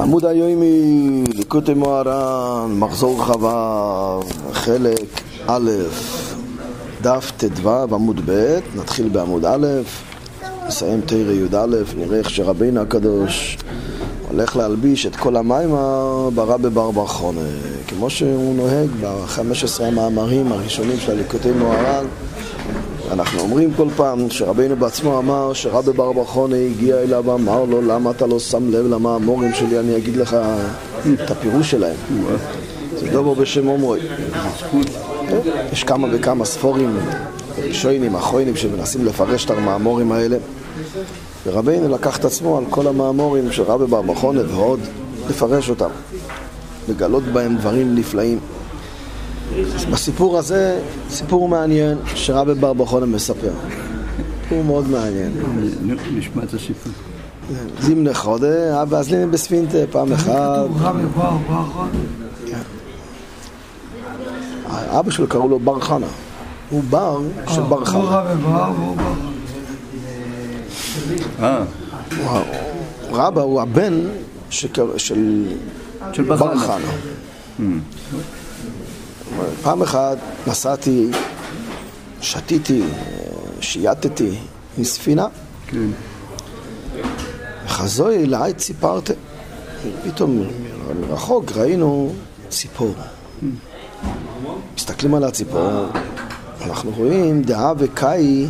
עמוד היומי, ליקוטי מוהר"ן, מחזור חווה, חלק א', דף ט"ו עמוד ב', נתחיל בעמוד א', נסיים תרא י"א, נראה איך שרבינו הקדוש הולך להלביש את כל המים ברע בבר בר חונה, כמו שהוא נוהג ב-15 המאמרים הראשונים של הליקוטי מוהר"ן אנחנו אומרים כל פעם שרבינו בעצמו אמר שרבי בר בר חונה הגיע אליו ואמר לו למה אתה לא שם לב למאמורים שלי אני אגיד לך את הפירוש שלהם? זה דובר בשם אומרוי יש כמה וכמה ספורים ראשונים, אחרונים שמנסים לפרש את המאמורים האלה. ורבינו לקח את עצמו על כל המאמורים של רבי בר בר חונה ועוד לפרש אותם לגלות בהם דברים נפלאים בסיפור הזה, סיפור מעניין שרבי בר בחונה מספר. סיפור מאוד מעניין. נשמע את הסיפור. זימנה חודה, אבא אזליני בספינטה, פעם אחת. אבא שלו קראו לו בר חנה. הוא בר של בר חנה. אה, רבא הוא הבן של בר חנה. פעם אחת נסעתי, שתיתי, שייטתי עם ספינה. כן. חזוי אליי ציפרתם. פתאום מרחוק ראינו ציפור. מסתכלים על הציפור, אנחנו רואים דעה וקאי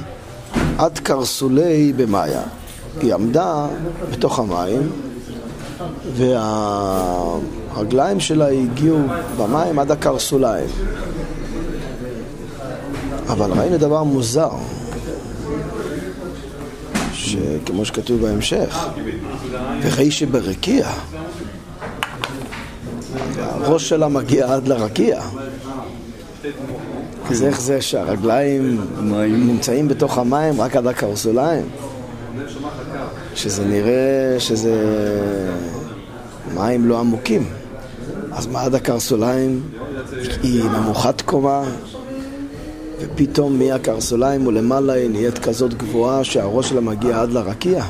עד קרסולי במאיה. היא עמדה בתוך המים והרגליים שלה הגיעו במים עד הקרסוליים. אבל ראינו דבר מוזר, שכמו שכתוב בהמשך, וראי שברקיע, הראש שלה מגיע עד לרקיע. אז איך זה שהרגליים נמצאים בתוך המים רק עד הקרסוליים? שזה נראה שזה מים לא עמוקים. אז מה עד הקרסוליים היא נמוכת קומה, ופתאום מהקרסוליים ולמעלה היא נהיית כזאת גבוהה שהראש שלה מגיע עד לרקיע.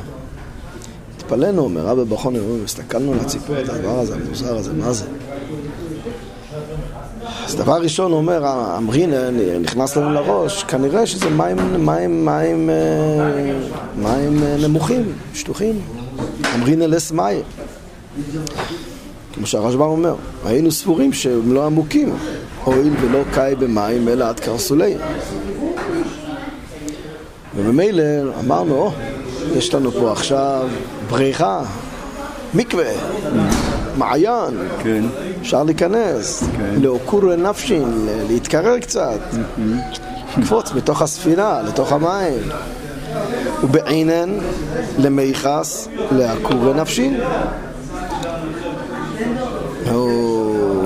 התפלאנו, אומר רבי בחון, הסתכלנו על הציפור, את הדבר הזה, המוזר הזה, מה זה? אז דבר ראשון אומר, אמרין נכנס לנו לראש, כנראה שזה מים, מים, מים, מים נמוכים, שטוחים. אמרין אלס מים. כמו שהרשב"ם אומר, היינו סבורים שהם לא עמוקים, הואיל ולא קאי במים אלא עד קרסולי. וממילא אמרנו, או, יש לנו פה עכשיו בריכה, מקווה, מעיין, כן. אפשר להיכנס, כן. לעוקור נפשין, להתקרר קצת, לקפוץ בתוך הספינה, לתוך המים. ובעינן למיחס לעקור נפשין.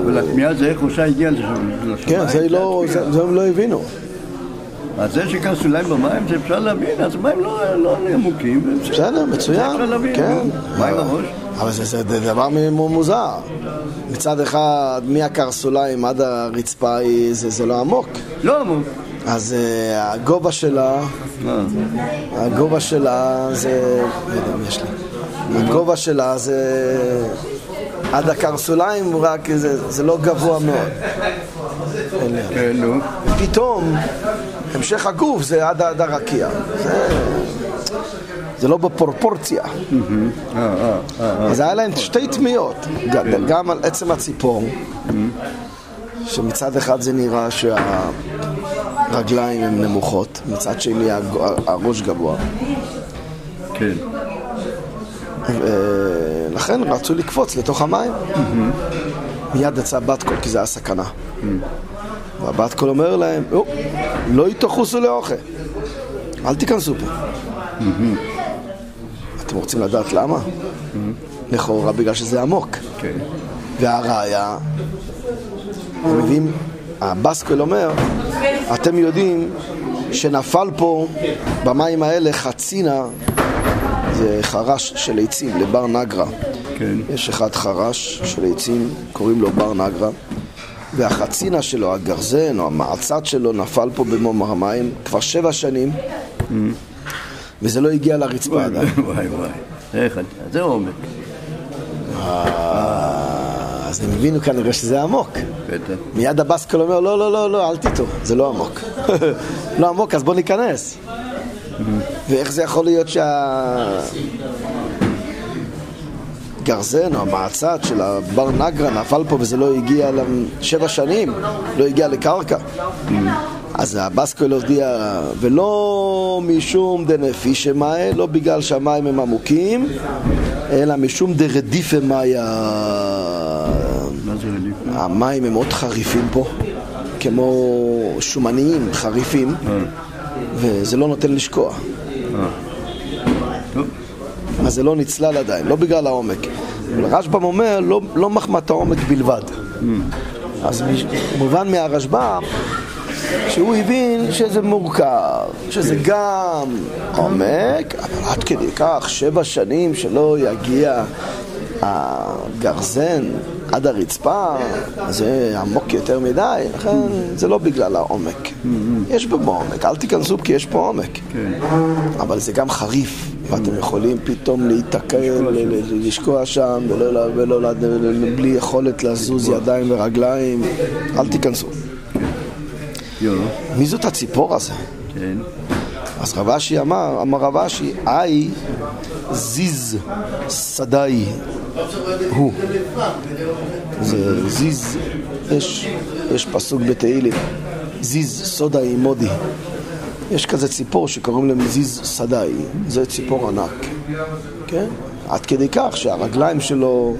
אבל התמיהה זה איך משה הגיע לשם. כן, זה לא, זה הם לא הבינו. אז זה שכנסו להם במים זה אפשר להבין, אז מים לא לא עמוקים. בסדר, מצוין. כן. מים הראש. אבל זה, זה, זה דבר מוזר. מצד אחד, מהקרסוליים עד הרצפה היא- זה, זה לא עמוק. לא עמוק. אז uh, הגובה שלה, אה, הגובה שלה זה, לא יודע אם יש לי, הגובה שלה זה עד הקרסוליים, הוא רק, זה, זה לא גבוה מאוד. כן. פתאום, המשך הגוף זה עד, עד הרקיע. זה, זה לא בפרופורציה. אה, אה, אה. אז היה להם שתי תמיהות, ג- גם על עצם הציפור, שמצד אחד זה נראה שהרגליים הן נמוכות, מצד שני הראש גבוה. כן. ולכן רצו לקפוץ לתוך המים. מיד יצא בת קול, כי זה היה סכנה. והבת קול אומר להם, "או, לא יתוכוסו לאוכל, אל תיכנסו פה. אתם רוצים לדעת למה? לכאורה בגלל שזה עמוק. כן. והראיה, הם מביאים, הבסקול אומר, אתם יודעים שנפל פה במים האלה חצינה, זה חרש של עצים לבר נגרה. כן. יש אחד חרש של עצים, קוראים לו בר נגרה, והחצינה שלו, הגרזן או המעצת שלו, נפל פה במום המים כבר שבע שנים, וזה לא הגיע לרצפה עדיין. וואי וואי. איך, זה עומק. אה, אז הם הבינו כנראה שזה עמוק. בטח. מיד הבסקל אומר, לא, לא, לא, לא, אל תטעו, זה לא עמוק. לא עמוק, אז בוא ניכנס. ואיך זה יכול להיות שה... גרזן או המעצת של הבר נגרה נפל פה וזה לא הגיע לשבע שנים, לא הגיע לקרקע. אז הבסקול הודיע, ולא משום דנפישה מאי, לא בגלל שהמים הם עמוקים, אלא משום דרדיפה מאי? המים הם מאוד חריפים פה, כמו שומניים, חריפים, אה, וזה לא נותן לשקוע. אז זה לא נצלל עדיין, לא בגלל העומק. רשב"ם אומר, לא, לא מחמת העומק בלבד. אז מש- מובן מהרשב"ם שהוא הבין שזה מורכב, שזה גם עומק, אבל עד כדי כך, שבע שנים שלא יגיע הגרזן עד הרצפה, זה עמוק יותר מדי, לכן זה לא בגלל העומק. יש בו עומק, אל תיכנסו כי יש פה עומק. כן. אבל זה גם חריף, ואתם יכולים פתאום להיתקע, לשקוע שם, בלי יכולת לזוז ידיים ורגליים, אל תיכנסו. מי זאת הציפור הזה? כן. אז רב אשי אמר, אמר רב אשי, איי זיז סדאי הוא. זה זיז, יש, יש פסוק בתהילים, זיז סודאי מודי. יש כזה ציפור שקוראים להם זיז סדאי, זה ציפור ענק, כן? עד כדי כך שהרגליים שלו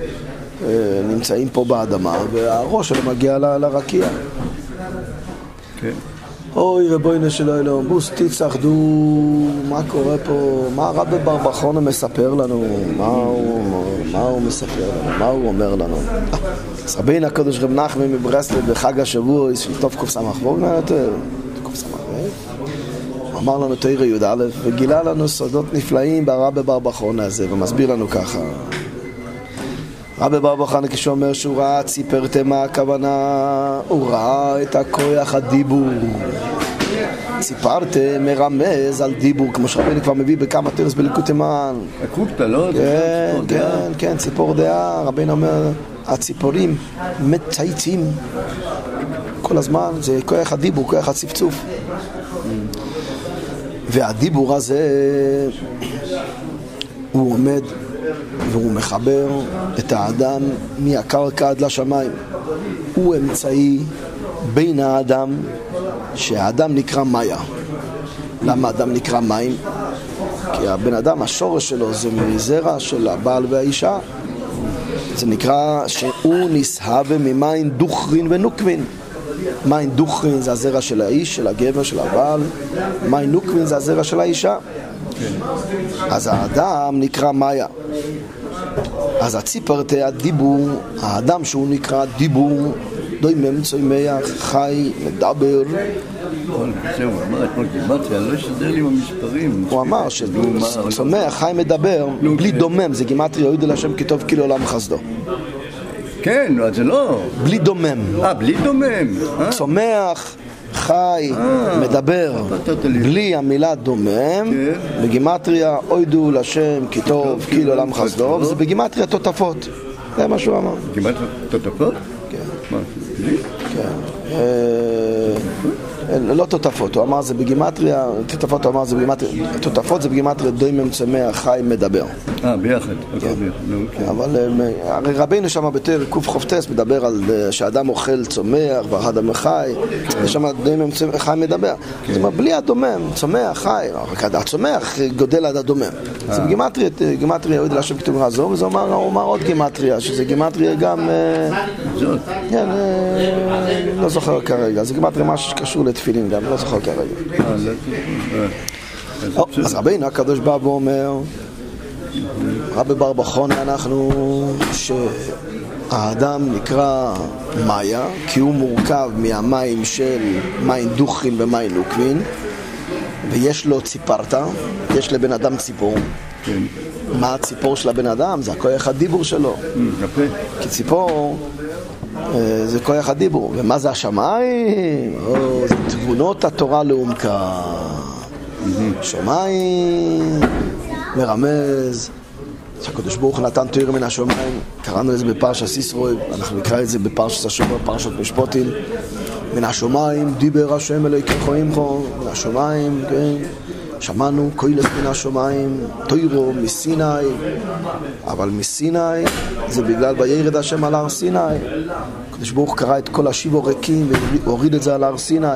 אה, נמצאים פה באדמה והראש שלו מגיע ל- לרקיע. כן. אוי רבוינו של אלוהים, בוס תצעדו, מה קורה פה, מה הרבי ברבחונה מספר לנו, מה הוא, מה הוא מספר לנו, מה הוא אומר לנו. רבינו הקדוש רב נחמן מברסלב בחג השבוע של טוב קס"ח ווגנר יותר, קס"ח הוא אמר לנו תרא י"א וגילה לנו סודות נפלאים ברבי ברבחונה הזה ומסביר לנו ככה רבי בר בחנה כשאומר שהוא ראה ציפרתי מה הכוונה, הוא ראה את הכוח הדיבור. ציפרתי מרמז על דיבור, כמו שרבינו כבר מביא בכמה תרס בליקוטימן. הקופתא, לא? זה כן. כן, כן, ציפור דעה, רבינו אומר, הציפורים מצייצים כל הזמן, זה כוח הדיבור, כוח הצפצוף. והדיבור הזה, הוא עומד והוא מחבר את האדם מהקרקע עד לשמיים. הוא אמצעי בין האדם, שהאדם נקרא מאיה. למה האדם נקרא מים? כי הבן אדם, השורש שלו זה מזרע של הבעל והאישה. זה נקרא שהוא נסהבה ממים דוכרין ונוקבין. מים דוכרין זה הזרע של האיש, של הגבר, של הבעל. מים נוקבין זה הזרע של האישה. אז האדם נקרא מאיה. אז הציפרתי הדיבור, האדם שהוא נקרא דיבור, דוימם צומח, חי, מדבר. נכון, זהו, הוא אמר אתמול לא עם המספרים. הוא שצומח, חי, מדבר, בלי כן. דומם, זה גימטריה, יועיד אל השם כי טוב כי לעולם חסדו. כן, זה לא. בלי דומם. אה, בלי דומם. אה? צומח, חי, אה, מדבר. בלי המילה דומם, כן. בגימטריה אוידו לשם כי טוב כי לעולם חסדו, וזה בגימטריה תותפות. זה מה שהוא אמר. גימטריה תותפות? כן. מה, בלי? כן. אה, לא תותפות, הוא אמר זה בגימטריה, תותפות הוא אמר זה בגימטריה, תותפות זה בגימטריה דוימם צומח חי מדבר. אה, ביחד. כן. אבל אה, הרי רבינו שם בתר קכ"ט מדבר על אה, שאדם אוכל צומח והאדם חי, יש שם דוימם צומח חי מדבר. זאת אומרת, בלי הדומם, צומח, חי, רק הצומח גודל עד הדומם. זה בגימטריה, אה, גימטריה יועיד להשם כתוב רזו, וזה אומר, עוד גימטריה, שזה גימטריה גם... אה. כן, אה, לא זוכר כרגע, זה כמעט משהו שקשור לתפילין גם, לא זוכר כרגע. אה, אה. אז רבינו הקדוש בא ואומר, רבי בר בחונה אנחנו, שהאדם נקרא מאיה, כי הוא מורכב מהמים של מים דוכין ומים נוקבין, ויש לו ציפרתא, יש לבן אדם ציפור. כן. מה הציפור של הבן אדם? זה הכוח הדיבור שלו. אה. כי ציפור זה כוח הדיבור. ומה זה השמיים? זה תבונות התורה לעומקה. שמיים מרמז שהקדוש ברוך הוא נתן תויר מן השמיים, קראנו לזה בפרשת סיסרוי, אנחנו נקרא את זה בפרשת השבוע, פרשת משפוטים. מן השמיים דיבר השם אלוהי כחואים פה, מן השמיים, כן, שמענו קוילס מן השמיים, תוירו מסיני, אבל מסיני זה בגלל וירד השם על הר סיני. הקדוש ברוך קרא את כל השיבו ריקים והוריד את זה על הר סיני.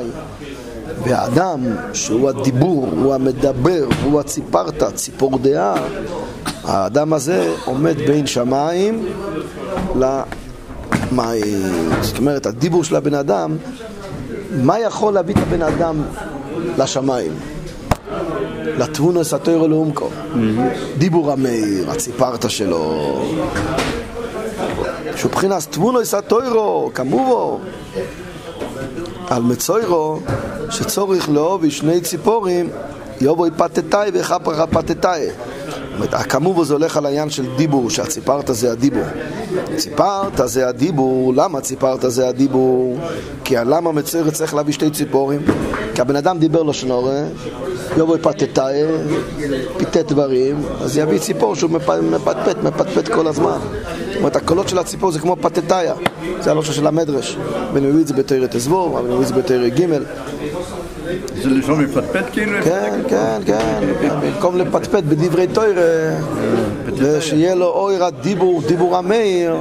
והאדם, שהוא הדיבור, הוא המדבר, הוא הציפרת, ציפור דעה, האדם הזה עומד בין שמיים למים. זאת אומרת, הדיבור של הבן אדם, מה יכול להביא את הבן אדם לשמיים? לתבונוס התוירו לאומקו. דיבור המאיר, הציפרת שלו. שהוא מבחינת תבונוס התוירו, כמובו. על מצוירו, שצורך לאהוב שני ציפורים, יובוי פתתאי וחפרחה פתתאי. הכמובו זה הולך על העניין של דיבור, שהציפרת זה הדיבור. ציפרת זה הדיבור, למה ציפרת זה הדיבור? כי למה מצויר צריך להביא שתי ציפורים? כי הבן אדם דיבר לו שנורא, יבוא פתתאי, פיתת דברים, אז יביא ציפור שהוא מפטפט, מפטפט כל הזמן. זאת אומרת, הקולות של הציפור זה כמו פתתאיה, זה הלושו של המדרש. ואני מביא את זה בתרא תזבור, אני מביא את זה בתרא ג' זה לשון מפטפט כאילו? כן, כן, כן, במקום לפטפט בדברי תוירה, ושיהיה לו אויר הדיבור, דיבור המאיר,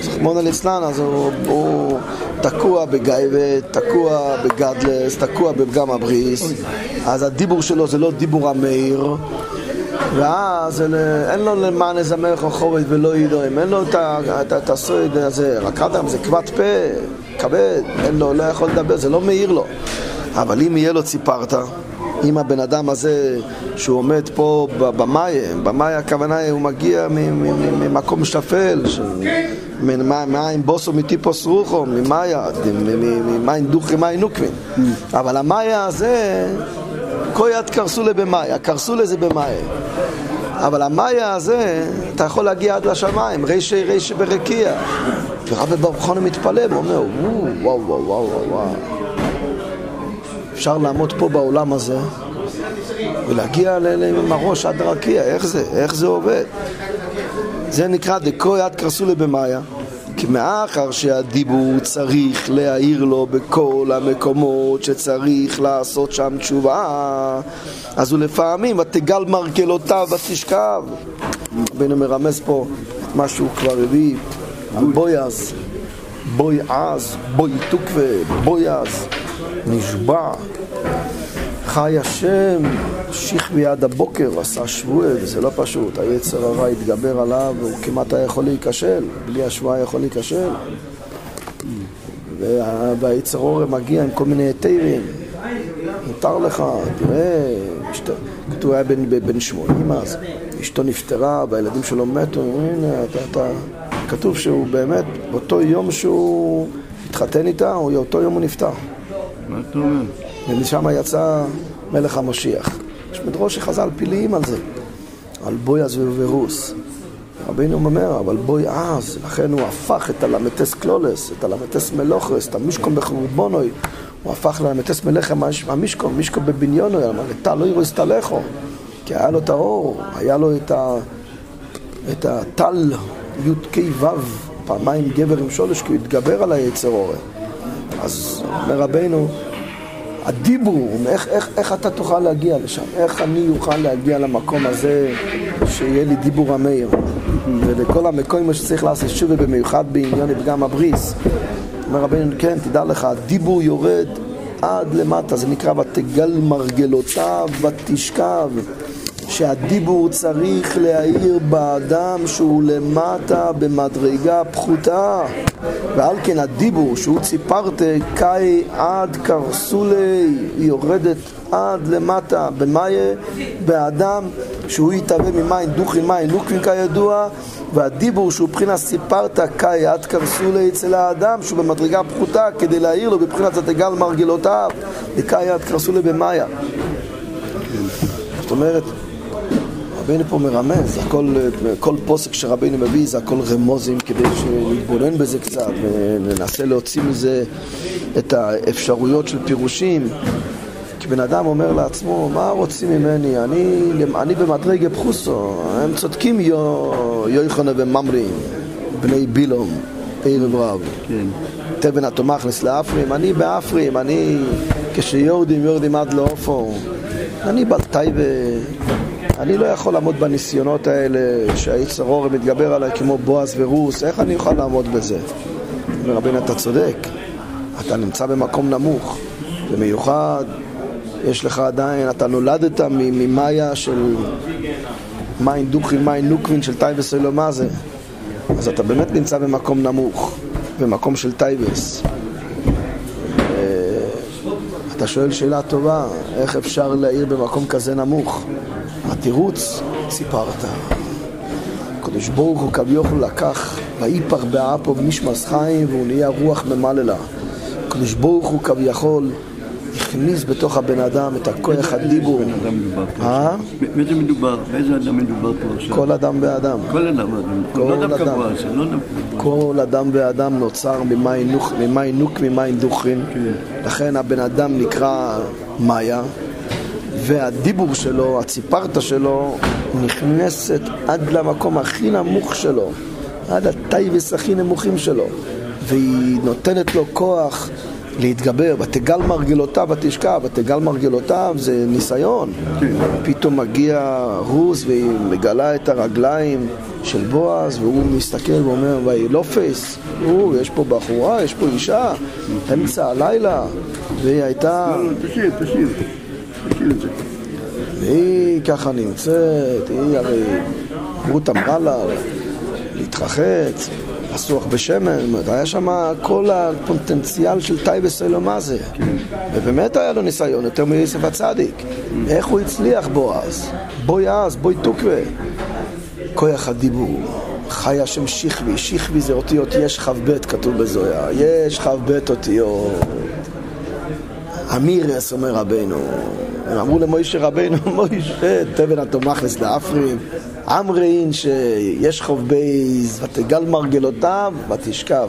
זכמונה ליצלן, אז הוא תקוע בגייבת, תקוע בגדלס, תקוע בפגם הבריס, אז הדיבור שלו זה לא דיבור המאיר. ואז אין לו למען יזמר חורבת ולא ידועים, אין לו את הסוד הזה, רק אדם זה כבד פה, כבד, אין לו, לא יכול לדבר, זה לא מאיר לו. אבל אם יהיה לו ציפרת, אם הבן אדם הזה שהוא עומד פה במאיה, במאיה הכוונה הוא מגיע ממקום שפל, ממים בוסו מטיפוס רוחו, ממאיה, ממים דוכי מים נוקבין. אבל המאיה הזה, כה יד קרסולה במאיה, קרסולה זה במאיה. אבל המאיה הזה, אתה יכול להגיע עד לשמיים, רישי רישי ברקיע. ורבי ברוך חונה מתפלא ואומר, וואו, וואו, וואו, וואו. אפשר לעמוד פה בעולם הזה ולהגיע עם הראש עד הרקיע, איך זה? איך זה עובד? זה נקרא דקוי עד קרסולי במאיה כי מאחר שהדיבור צריך להעיר לו בכל המקומות שצריך לעשות שם תשובה אז הוא לפעמים ותגל מרגלותיו ותשכב רבינו מרמז פה את מה שהוא כבר הביא על בויאז בוי עז, בוי תוקווה, בוי עז נשבע, חי השם, שכבי עד הבוקר, עשה שבועה, וזה לא פשוט. היצר הרע התגבר עליו, והוא כמעט היה יכול להיכשל, בלי השבועה יכול להיכשל. והיצר אורם מגיע עם כל מיני היתרים. מותר לך, תראה, כתוב היה בן, בן 80 אז, אשתו נפטרה והילדים שלו מתו, הנה, אתה, אתה, כתוב שהוא באמת, באותו יום שהוא התחתן איתה, או אותו יום הוא נפטר. מה אתה אומר? ומשם יצא מלך המשיח. יש מדרוש שחז"ל פיליים על זה, על בויאז ורוס. רבינו אומר, אבל בוי אז, לכן הוא הפך את הלמטס קלולס, את הלמטס מלוכרס, את המשכון בחורבונוי, הוא הפך ללמטס מלחם המשכון, משכון בבניונוי, אתה לא ירוס תלכו, כי היה לו את האור, היה לו את, ה, את הטל י"ק ו', פעמיים גבר עם שולש, כי הוא התגבר על היצר אורן. אז אומר רבנו, הדיבור, איך, איך, איך אתה תוכל להגיע לשם? איך אני אוכל להגיע למקום הזה שיהיה לי דיבור המאיר? ולכל המקום שצריך לעשות שוב במיוחד בעניין פגם הבריס. אומר רבנו, כן, תדע לך, הדיבור יורד עד למטה, זה נקרא ותגל מרגלותיו ותשכב. שהדיבור צריך להאיר באדם שהוא למטה במדרגה פחותה. ועל כן הדיבור שהוא ציפרתה קאי עד קרסולי יורדת עד למטה. במאיה באדם שהוא יתהווה ממים דוכי מים לוקבין כידוע. והדיבור שהוא מבחינת סיפרת קאי עד קרסולי אצל האדם שהוא במדרגה פחותה כדי להעיר לו בבחינת התגל מרגלותיו. לקאי עד קרסולי במאיה זאת אומרת רבינו פה מרמז, הכל, כל פוסק שרבינו מביא זה הכל רמוזים כדי שנתבונן בזה קצת וננסה להוציא מזה את האפשרויות של פירושים כי בן אדם אומר לעצמו, מה רוצים ממני? אני, אני במדרגה פחוסו, הם צודקים יויכונה וממרים, בני בילום, ערב רב. כן. תבן התומכלס לאפרים, אני באפרים, אני כשיורדים יורדים עד לאופו. אני בלטאי ו... אני לא יכול לעמוד בניסיונות האלה שהיצר אור מתגבר עליי כמו בועז ורוס, איך אני יכול לעמוד בזה? אומר רבינו, אתה צודק, אתה נמצא במקום נמוך, במיוחד יש לך עדיין, אתה נולדת ממאיה של מים דוכרין, מים נוקווין של טייבס אלומזה אז אתה באמת נמצא במקום נמוך, במקום של תאוות. אתה שואל שאלה טובה, איך אפשר להעיר במקום כזה נמוך? התירוץ, סיפרת. הקדוש ברוך הוא כביכול לקח, ויפח באפו בנשמת חיים והוא נהיה רוח ממללה. הקדוש ברוך הוא כביכול הכניס בתוך הבן אדם את הכוח הדיבור. אה? באיזה מדובר? באיזה אדם מדובר פה עכשיו? כל אדם ואדם. כל אדם ואדם. לא דווקא בועז, לא דווקא כל אדם ואדם נוצר ממים נוק, ממים דוכרין. כן. לכן הבן אדם נקרא מאיה. והדיבור שלו, הציפרתה שלו, נכנסת עד למקום הכי נמוך שלו, עד הטייבס הכי נמוכים שלו, והיא נותנת לו כוח להתגבר, ותגל מרגלותיו ותשכב, ותגל מרגלותיו זה ניסיון. פתאום מגיע רוס והיא מגלה את הרגליים של בועז, והוא מסתכל ואומר, וילופס, הוא, יש פה בחורה, יש פה אישה, אמצע הלילה, והיא הייתה... תשאיר, תשאיר, תשאיר את זה. והיא ככה נמצאת, היא הרי, רות אמרה לה להתרחץ, אסוח בשמן, היה שם כל הפוטנציאל של טייבס אלומזה. ובאמת היה לו ניסיון יותר מיוסף הצדיק. איך הוא הצליח בו אז? בואי אז, בואי תוקווה. כוח הדיבור. חי השם שכבי, שכבי זה אותיות יש כ"ב כתוב בזויה, יש כ"ב אותיות. אמירס אומר רבנו, הם אמרו למוישה רבנו, מוישה, תבן התומכלס לאפרים, אמרין שיש חוב בייז, ותגל מרגלותיו, ותשכב.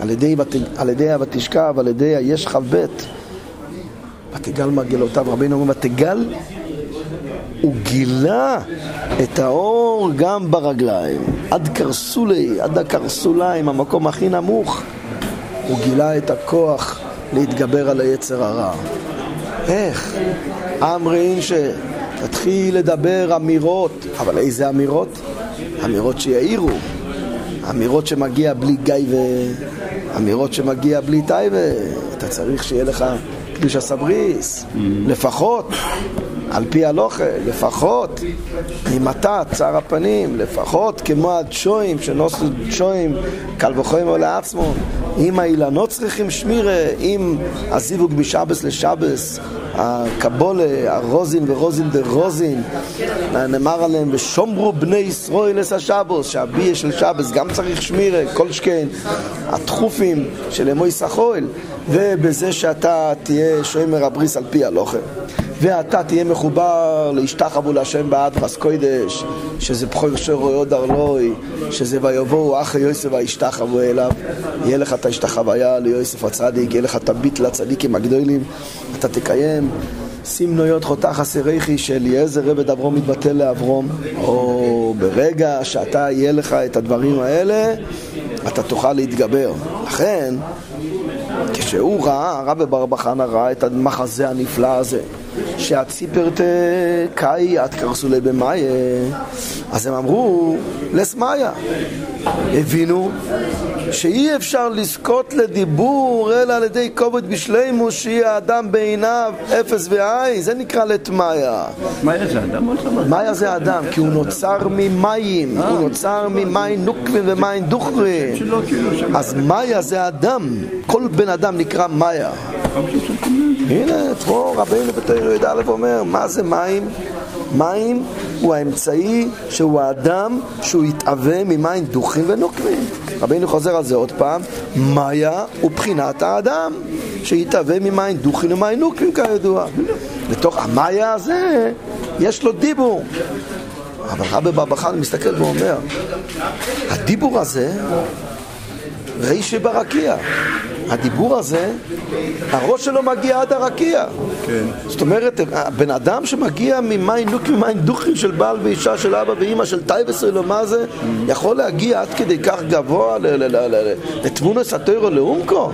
על ידי, על ידי ותשכב, על ידי היש כ"ב, ותגל מרגלותיו, רבינו אומר, ותגל, הוא גילה את האור גם ברגליים, עד קרסולי, עד הקרסוליים, המקום הכי נמוך, הוא גילה את הכוח להתגבר על היצר הרע. איך? אמרין שתתחיל לדבר אמירות, אבל איזה אמירות? אמירות שיעירו, אמירות שמגיע בלי גיא ו... אמירות שמגיע בלי טייבה, אתה צריך שיהיה לך קדוש הסבריס. לפחות, על פי הלוכה, לפחות, ממתת, צער הפנים, לפחות כמו הדשואים, שנוסו דשואים, קל וחומר לעצמו, אם האילנות צריכים שמירה, אם הזיווג משבס לשבס, הקבולה, הרוזין ורוזין דה רוזין, נאמר עליהם, ושומרו בני ישראל אס השבוס, שהביה של שבס גם צריך שמירה, כל שכן, התכופים של אמוי סחויל, ובזה שאתה תהיה שומר הבריס על פי הלוחם. ואתה תהיה מחובר להשתחוו להשם באדרס קוידש, שזה בכור שרוי עוד ארלוי, שזה ויבואו אחי יוסף וישתחוו אליו, יהיה לך את ההשתחוויה ליוסף הצדיק, יהיה לך את הביט לצדיקים הגדולים, אתה תקיים. שים נויות חותך אסיריכי שאליעזר רבד אברום מתבטל לאברום, או ברגע שאתה יהיה לך את הדברים האלה, אתה תוכל להתגבר. לכן, כשהוא ראה, הרב בר בחנה ראה את המחזה הנפלא הזה שהציפרט קאי עד קרסולי במאיה אז הם אמרו לסמאיה הבינו שאי אפשר לזכות לדיבור אלא על ידי כובד בשלימוס שיהיה האדם בעיניו אפס ועין. זה נקרא לתמאיה מאיה. זה אדם או סמאיה? מאיה זה אדם כי הוא נוצר ממים. הוא נוצר ממים נוקבים ומים דוכרים. אז מאיה זה אדם. כל בן אדם נקרא מאיה הנה, פה רבינו בתוירו י"א אומר, מה זה מים? מים הוא האמצעי שהוא האדם שהוא יתאווה ממים דוחים ונוקבים. רבינו חוזר על זה עוד פעם, מאיה הוא בחינת האדם שיתאווה ממים דוחים ומים נוקבים כידוע. בתוך המאיה הזה יש לו דיבור. אבל רבי בבחן מסתכל ואומר, הדיבור הזה רישי ברקיע. הדיבור הזה, הראש שלו מגיע עד הרקיע. כן. זאת אומרת, הבן אדם שמגיע ממים נוקים, ממים דוכים של בעל ואישה, של אבא ואימא, של טייבס או מה זה, יכול להגיע עד כדי כך גבוה לתמונס הטרו לאומקו?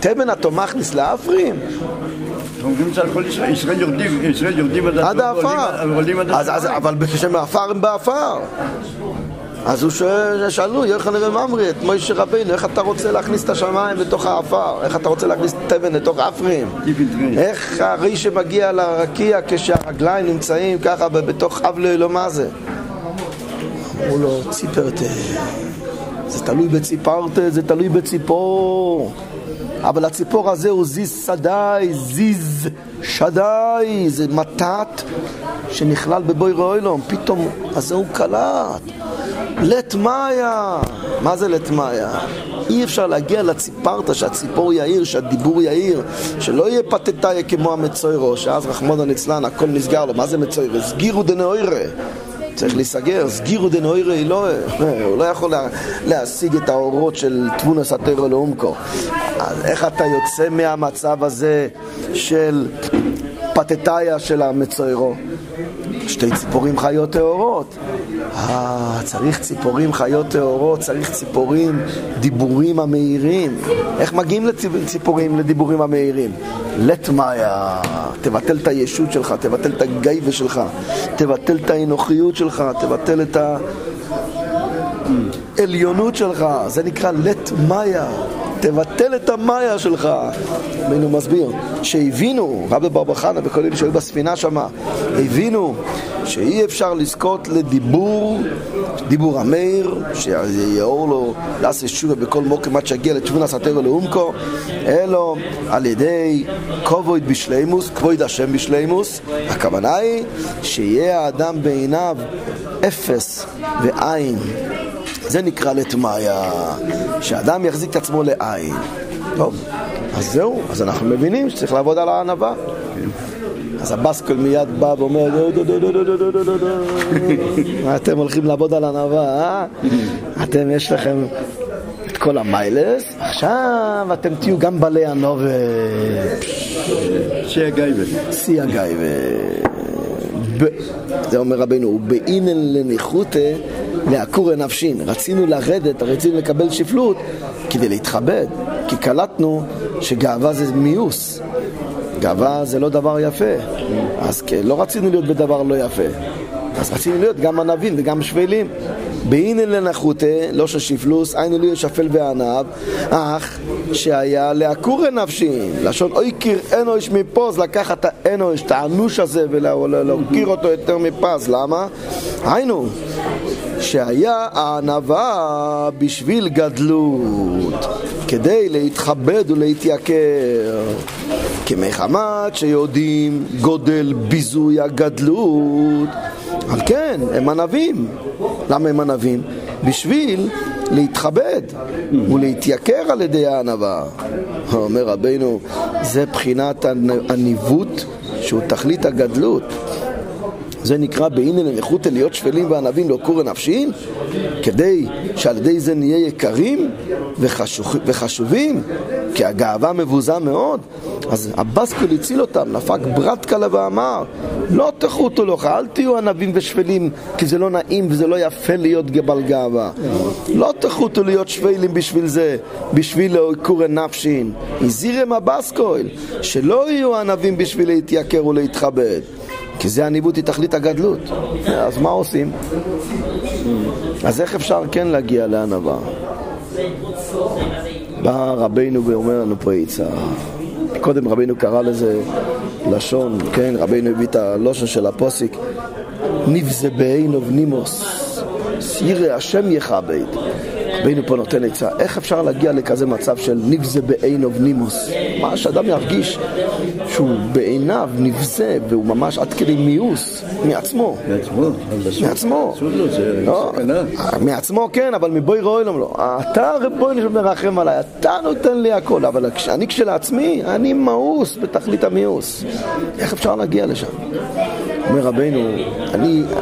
תבן התומכניס לאפרים? אומרים שעל כל ישראל, ישראל יורדים, ישראל יורדים עד האפר. אבל כשמאפר הם באפר. אז הוא שואל, שאלו, יוחנן וממרא, את מוישה רבינו, איך אתה רוצה להכניס את השמיים לתוך האפר? איך אתה רוצה להכניס תבן לתוך עפריים? איך הרי שמגיע לרקיע כשהרגליים נמצאים ככה בתוך אב לאלו מה זה? אמרו לו, ציפרתא. זה תלוי בציפרתא, זה תלוי בציפור. אבל הציפור הזה הוא זיז שדי, זיז שדי, זה מתת שנכלל בבוי ראוילום, פתאום, אז הוא קלט. לט מאיה. מה זה לט מאיה? אי אפשר להגיע לציפרתא, שהציפור יאיר, שהדיבור יאיר, שלא יהיה פתטאיה כמו המצוירו, שאז רחמונא ליצלן, הכל נסגר לו. מה זה מצוירו? סגירו דנאוירה. צריך להיסגר, סגירו דנאוירה לא, הוא לא יכול לה, להשיג את האורות של תבונס הטרו לעומקו. אז איך אתה יוצא מהמצב הזה של פתטאיה של המצוירו? שתי ציפורים חיות טהורות. אה, צריך ציפורים חיות טהורות, צריך ציפורים, דיבורים המאירים. איך מגיעים לציפורים, לדיבורים המאירים? לט מאיה, תבטל את הישות שלך, תבטל את הגייבה שלך, תבטל את האנוכיות שלך, תבטל את העליונות שלך, זה נקרא לט מאיה. תבטל את המאיה שלך. רבינו מסביר, שהבינו, רבי בר חנא וכל אלה שהיו בספינה שמה, הבינו שאי אפשר לזכות לדיבור, דיבור המאיר, שיאור לו לעשות שובה בכל מוקם עד שיגיע לתבונה סתר ולאומקו, אלא על ידי כבוד בשלימוס, כבוד השם בשלימוס, הכוונה היא שיהיה האדם בעיניו אפס ועין. זה נקרא לטמאיה, שאדם יחזיק את עצמו לעין. טוב, אז זהו, אז אנחנו מבינים שצריך לעבוד על הענווה. אז הבסקול מיד בא ואומר, אתם הולכים לעבוד על ענווה, אה? אתם, יש לכם את כל המיילס, עכשיו אתם תהיו גם בעלי הנובה. שיא הגייבה. שיא הגייבה. זה אומר רבנו, באינן לניחותא לעקור נפשין. רצינו לרדת, רצינו לקבל שפלות כדי להתכבד, כי קלטנו שגאווה זה מיוס. גאווה זה לא דבר יפה. אז לא רצינו להיות בדבר לא יפה. אז רצינו להיות גם ענבים וגם שפלים. באינן לנחותה, לא של שפלוס, היינו לי שפל וענב, אך שהיה לעקור נפשי, לשון אוי קיר אנוש מפוז, לקחת האנוש, את האנוש הזה ולהוקיר אותו יותר מפז, למה? היינו, שהיה הענווה בשביל גדלות, כדי להתכבד ולהתייקר. כמחמת שיודעים גודל ביזוי הגדלות. על כן, הם ענבים. למה הם ענבים? בשביל להתכבד ולהתייקר על ידי הענווה. אומר רבנו, זה בחינת הניווט שהוא תכלית הגדלות. זה נקרא באינן לנכות להיות שפלים וענבים לא קורא נפשין, כדי שעל ידי זה נהיה יקרים וחשוב, וחשובים, כי הגאווה מבוזה מאוד. אז הבסקול הציל אותם, נפק ברת קלה ואמר, לא תחותו לך, אל תהיו ענבים ושפלים, כי זה לא נעים וזה לא יפה להיות גבל גאווה. לא תחותו להיות שפלים בשביל זה, בשביל קורא נפשין. הזהירם הבסקול, שלא יהיו ענבים בשביל להתייקר ולהתכבד. כי זה הניווט היא תכלית הגדלות. אז מה עושים? אז איך אפשר כן להגיע לענווה? בא רבינו ואומר לנו פה עצה. קודם רבינו קרא לזה לשון, כן? רבינו הביא את הלושן של הפוסיק נבזה בעין ובנימוס, סירי השם יכבד. רבינו פה נותן עצה, איך אפשר להגיע לכזה מצב של נבזה בעינו ונימוס? מה שאדם ירגיש שהוא בעיניו נבזה והוא ממש עד כדי מיאוס מעצמו. מעצמו? מעצמו. לא, מעצמו כן, אבל מבואי רואי לא. אתה רבוי מרחם עליי, אתה נותן לי הכל, אבל אני כשלעצמי, אני מאוס בתכלית המיאוס. איך אפשר להגיע לשם? אומר רבינו,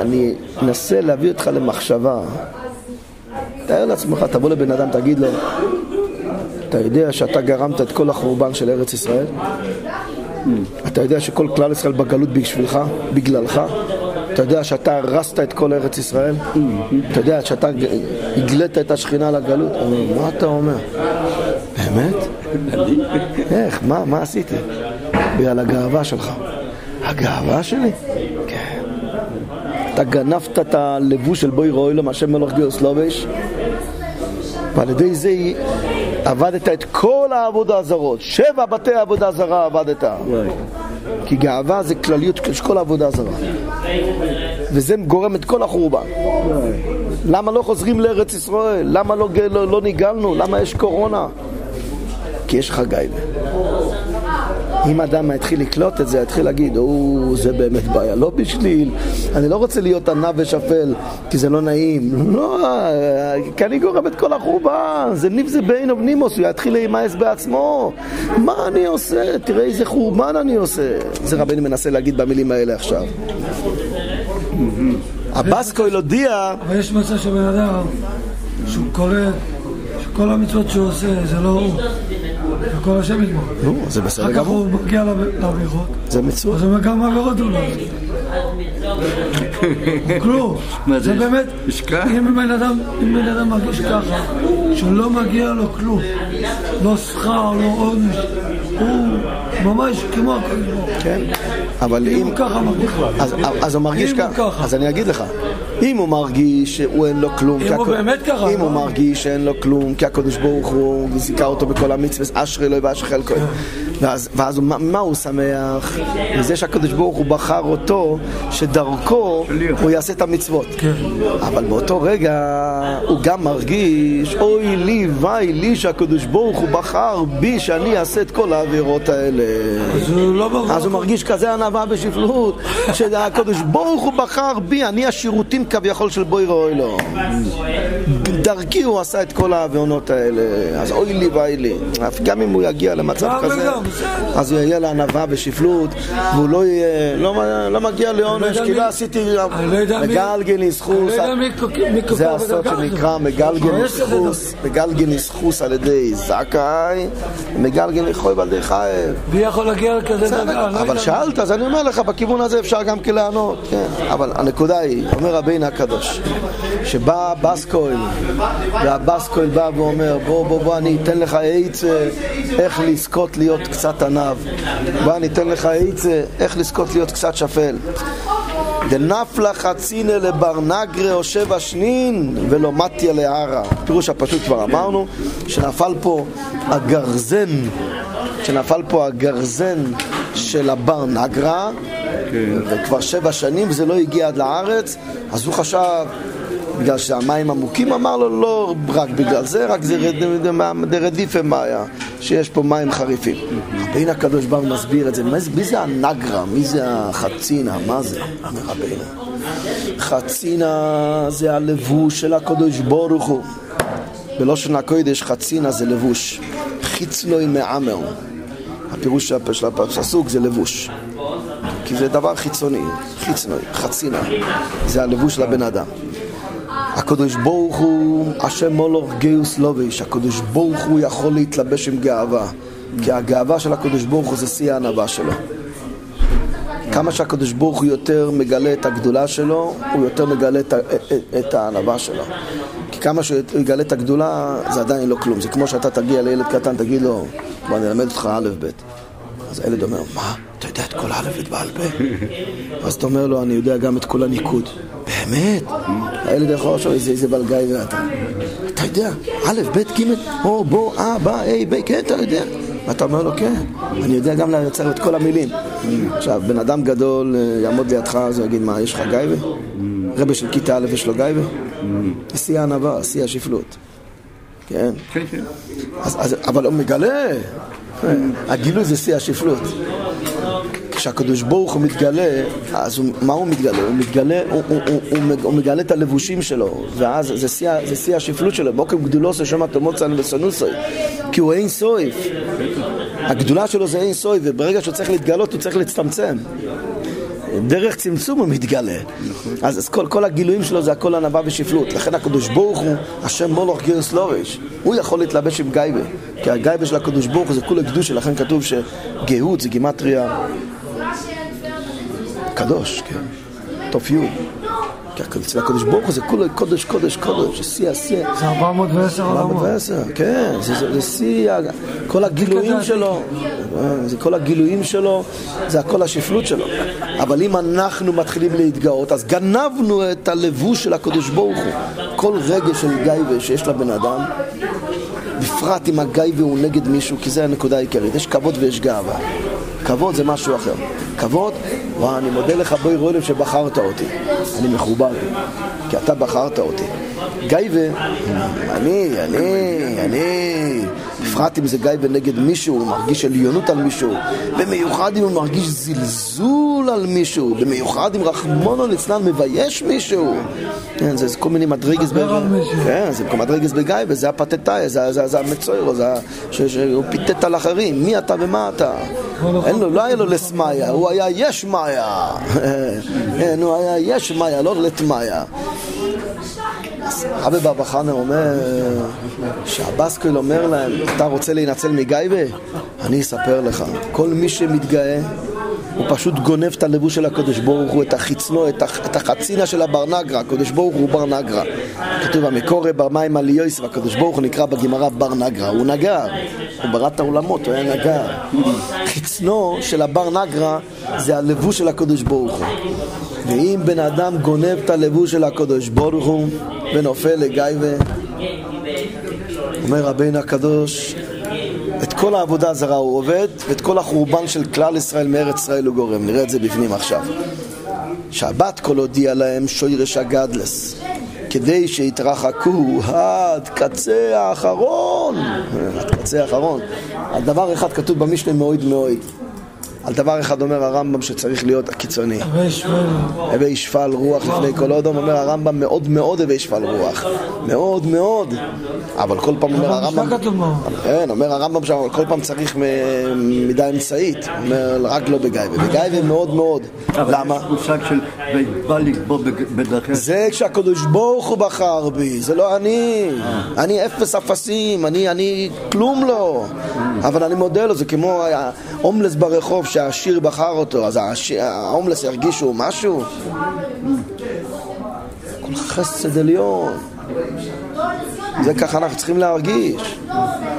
אני אנסה להביא אותך למחשבה. תאר לעצמך, תבוא לבן אדם, תגיד לו, אתה יודע שאתה גרמת את כל החורבן של ארץ ישראל? אתה יודע שכל כלל ישראל בגלות בשבילך, בגללך? אתה יודע שאתה הרסת את כל ארץ ישראל? אתה יודע שאתה הגלית את השכינה לגלות? מה אתה אומר? באמת? איך? מה, מה עשיתי? בגלל הגאווה שלך. הגאווה שלי? אתה גנבת את הלבוש של בוי רוילום, השם מלוך גיאוסלובש, ועל ידי זה עבדת את כל העבודה הזרות. שבע בתי עבודה זרה עבדת. כי גאווה זה כלליות של כל העבודה הזרה. וזה גורם את כל החורבן. למה לא חוזרים לארץ ישראל? למה לא, לא, לא ניגלנו? למה יש קורונה? כי יש חגי. אם אדם יתחיל לקלוט את זה, יתחיל להגיד, או, זה באמת בעיה, לא בשביל, אני לא רוצה להיות ענב ושפל, כי זה לא נעים. לא, כי אני גורם את כל החורבן, זה ניב זה בין ובנימוס, הוא יתחיל להימאס בעצמו. מה אני עושה? תראה איזה חורבן אני עושה. זה רבני מנסה להגיד במילים האלה עכשיו. הבסקויל הודיע... אבל יש מצב שבן אדם, שהוא קולט שכל המצוות שהוא עושה זה לא הוא. הכל השם יגמור. נו, זה בסדר אחר כך גמור. הוא מגיע לעבירות, זה מצוות. אז הוא אומר כמה עבירות הוא לא. כלום. זה? באמת? אם בן אדם, אם בן אדם מרגיש ככה, שלא מגיע לו כלום, לא שכר, לא עונש, הוא ממש כמו הוא. כן, אבל אם אם... הוא ככה מרגיש, אז, אז הוא מרגיש אם הוא ככה. ככה. אז אני אגיד לך. אם הוא מרגיש שהוא אין לו כלום, אם הוא באמת ככה, אם הוא לא? מרגיש שאין לו כלום, כי הקדוש ברוך הוא זיכה אותו בכל המצווה, אשרי לו ואשרי חלקו. ואז, ואז הוא, מה, מה הוא שמח? מזה שהקדוש ברוך הוא בחר אותו, שדרכו הוא יעשה את המצוות. כן. אבל באותו רגע הוא גם מרגיש, אוי לי, וואי לי, שהקדוש ברוך הוא בחר בי שאני אעשה את כל העבירות האלה. אז הוא לא מרגיש. אז הוא מרגיש כזה ענווה בשפלות, שהקדוש ברוך הוא בחר בי, אני השירותים כביכול של בוי ראוי לו. דרכי הוא עשה את כל העוונות האלה, אז אוי לי ואוי לי. גם אם הוא יגיע למצב כזה. אז הוא יהיה לענווה בשפלות, והוא לא יהיה, לא, לא מגיע לעונש, יודע כי לא עשיתי, לא מגלגל. לא קוקו זה הסוד שנקרא. מגלגל ניסחוס, מגלגל ניסחוס על ידי זכאי, מגלגל ניחוי על ידי חייב. מי יכול להגיע לכזה לא אבל. שאלת, אז אני אומר לך, בכיוון הזה אפשר גם כן לענות, כן. אבל הנקודה היא, אומר רבינו הקדוש, שבא בסקויל, והבסקויל בא ואומר, בוא, בוא, בוא, אני אתן לך עצה איך לזכות להיות קצת עניו. בוא, אני אתן לך עצה איך לזכות להיות קצת שפל. דנפלה חצינא לבר נגרה או שבע שנין ולא מתיה לערה. פירוש הפשוט כבר אמרנו, שנפל פה הגרזן, שנפל פה הגרזן של הבר נגרה, וכבר שבע שנים זה לא הגיע עד לארץ, אז הוא חשב, בגלל שהמים עמוקים, אמר לו לא רק בגלל זה, רק זה רד- דרדיפה מאיה, שיש פה מים חריפים. רבינו הקדוש ברוך מסביר את זה, מי זה- מי זה הנגרה? מי זה החצינה? מה זה? אומר רבינו. חצינה זה הלבוש של הקדוש ברוך הוא. בלושן הקודש חצינה זה לבוש. חיצלוי מעמר. הפירוש של הפ- של הפסוק זה לבוש. כי זה דבר חיצוני, חיצוני, חצינה. זה הלבוש של הבן אדם. הקדוש ברוך הוא, השם מולוך גיוס לוביש, הקדוש ברוך הוא יכול להתלבש עם גאווה. כי הגאווה של הקדוש ברוך הוא זה שיא הענווה שלו. כמה שהקדוש ברוך הוא יותר מגלה את הגדולה שלו, הוא יותר מגלה את, את, את הענווה שלו. כמה שהוא יגלה את הגדולה, זה עדיין לא כלום. זה כמו שאתה תגיע לילד קטן, תגיד לו, בוא אני אלמד אותך א' ב'. אז הילד אומר, מה? אתה יודע את כל ב' בעל פה? אז אתה אומר לו, אני יודע גם את כל הניקוד. באמת? הילד יכול לחשוב, איזה איזה בלגאי ואתה. אתה יודע, א', ב', ג', או, בוא, אה, בא, היי, ביי, כן, אתה יודע. ואתה אומר לו, כן, אני יודע גם לייצר את כל המילים. עכשיו, בן אדם גדול אה, יעמוד לידך, אז הוא יגיד, מה, יש לך גייבה? רבי של כיתה א' יש לו גייבה? שיא הענווה, שיא השפלות. כן? כן, כן. אבל הוא מגלה, הגילוי זה שיא השפלות. כשהקדוש ברוך הוא מתגלה, אז הוא, מה הוא מתגלה? הוא מתגלה, הוא, הוא, הוא, הוא, מג- הוא מגלה את הלבושים שלו, ואז זה שיא, זה שיא השפלות שלו, בוקר גדולו של שמע תמוצן וסנוסוי, כי הוא אין סויף. הגדולה שלו זה אין סויף, וברגע שהוא צריך להתגלות הוא צריך להצטמצם. דרך צמצום הוא מתגלה. אז, אז כל, כל הגילויים שלו זה הכל ענווה ושפלות. לכן הקדוש ברוך הוא, השם מולוך גירס לורש, הוא יכול להתלבש עם גייבה. כי הגייבה של הקדוש ברוך הוא זה כולה קדושה, לכן כתוב שגאות זה גימטריה קדוש, כן, תוף י'. כי אצל הקדוש ברוך הוא זה כולה קודש, קודש, קודש, זה שיא השיא. זה 410 עולמות. 410, כן, זה- שיא, כל הגילויים שלו, זה כל הגילויים שלו, זה הכל השפלות שלו. אבל אם אנחנו מתחילים להתגאות, אז גנבנו את הלבוש של הקדוש ברוך הוא. כל רגש של גייבה שיש לבן אדם, בפרט אם הגייבה הוא נגד מישהו, כי זה הנקודה העיקרית. יש כבוד ויש גאווה. כבוד זה משהו אחר. כבוד, וואו, אני מודה לך בואי רואים שבחרת אותי. אני מחובר, כי אתה בחרת אותי. גייבה, אני, אני, אני, בפרט אם זה גייבה נגד מישהו, הוא מרגיש עליונות על מישהו, במיוחד אם הוא מרגיש זלזול על מישהו, במיוחד אם רחמונו ליצלן מבייש מישהו. כן, זה, זה כל מיני מדרגס, ב-. כן, זה כל מדרגס בגייבה, זה הפתטאי, זה, זה, זה המצוירו, זה ש- שהוא פיתת על אחרים, מי אתה ומה אתה. אין לו, לא היה לו לסמאיה, הוא היה יש מאיה. כן, הוא היה יש מאיה, לא לתמאיה. רבי בר בחנר אומר שהבסקל אומר להם, אתה רוצה להינצל מגייבה? אני אספר לך. כל מי שמתגאה, הוא פשוט גונב את הלבוש של הקדוש ברוך הוא, את החיצנו, את, הח, את החצינה של הבר נגרה. הקדוש ברוך הוא בר נגרה. כתוב המקורא בר מים על יויס, והקדוש ברוך הוא נקרא בגמרא בר נגרה. הוא נגר, הוא ברא את העולמות, הוא היה נגר. חיצנו של הבר נגרה זה הלבוש של הקדוש ברוך הוא. ואם בן אדם גונב את הלבוש של הקדוש ברוך הוא ונופל לגייבה, אומר רבינו הקדוש, כל העבודה הזרה הוא עובד, ואת כל החורבן של כלל ישראל מארץ ישראל הוא גורם. נראה את זה בפנים עכשיו. שבת כל הודיע להם שוירש הגדלס, כדי שיתרחקו עד קצה האחרון. עד קצה האחרון. על דבר אחד כתוב במשנה מאוד מאוד. על דבר אחד אומר הרמב"ם שצריך להיות הקיצוני. הווי שפל. רוח לפני כל אודום, אומר הרמב"ם מאוד מאוד הווי שפל רוח. מאוד מאוד. אבל כל פעם אומר הרמב"ם... כן, אומר הרמב"ם שם, כל פעם צריך מידה אמצעית. אומר, רק לא בגייבה. בגייבה מאוד מאוד. למה? זה כשהקדוש ברוך הוא בחר בי, זה לא אני. אני אפס אפסים, אני, כלום לא. אבל אני מודה לו, זה כמו ההומלס ברחוב שהעשיר בחר אותו, אז ההומלס ירגיש שהוא משהו? כל חסד עליון. זה ככה אנחנו צריכים להרגיש.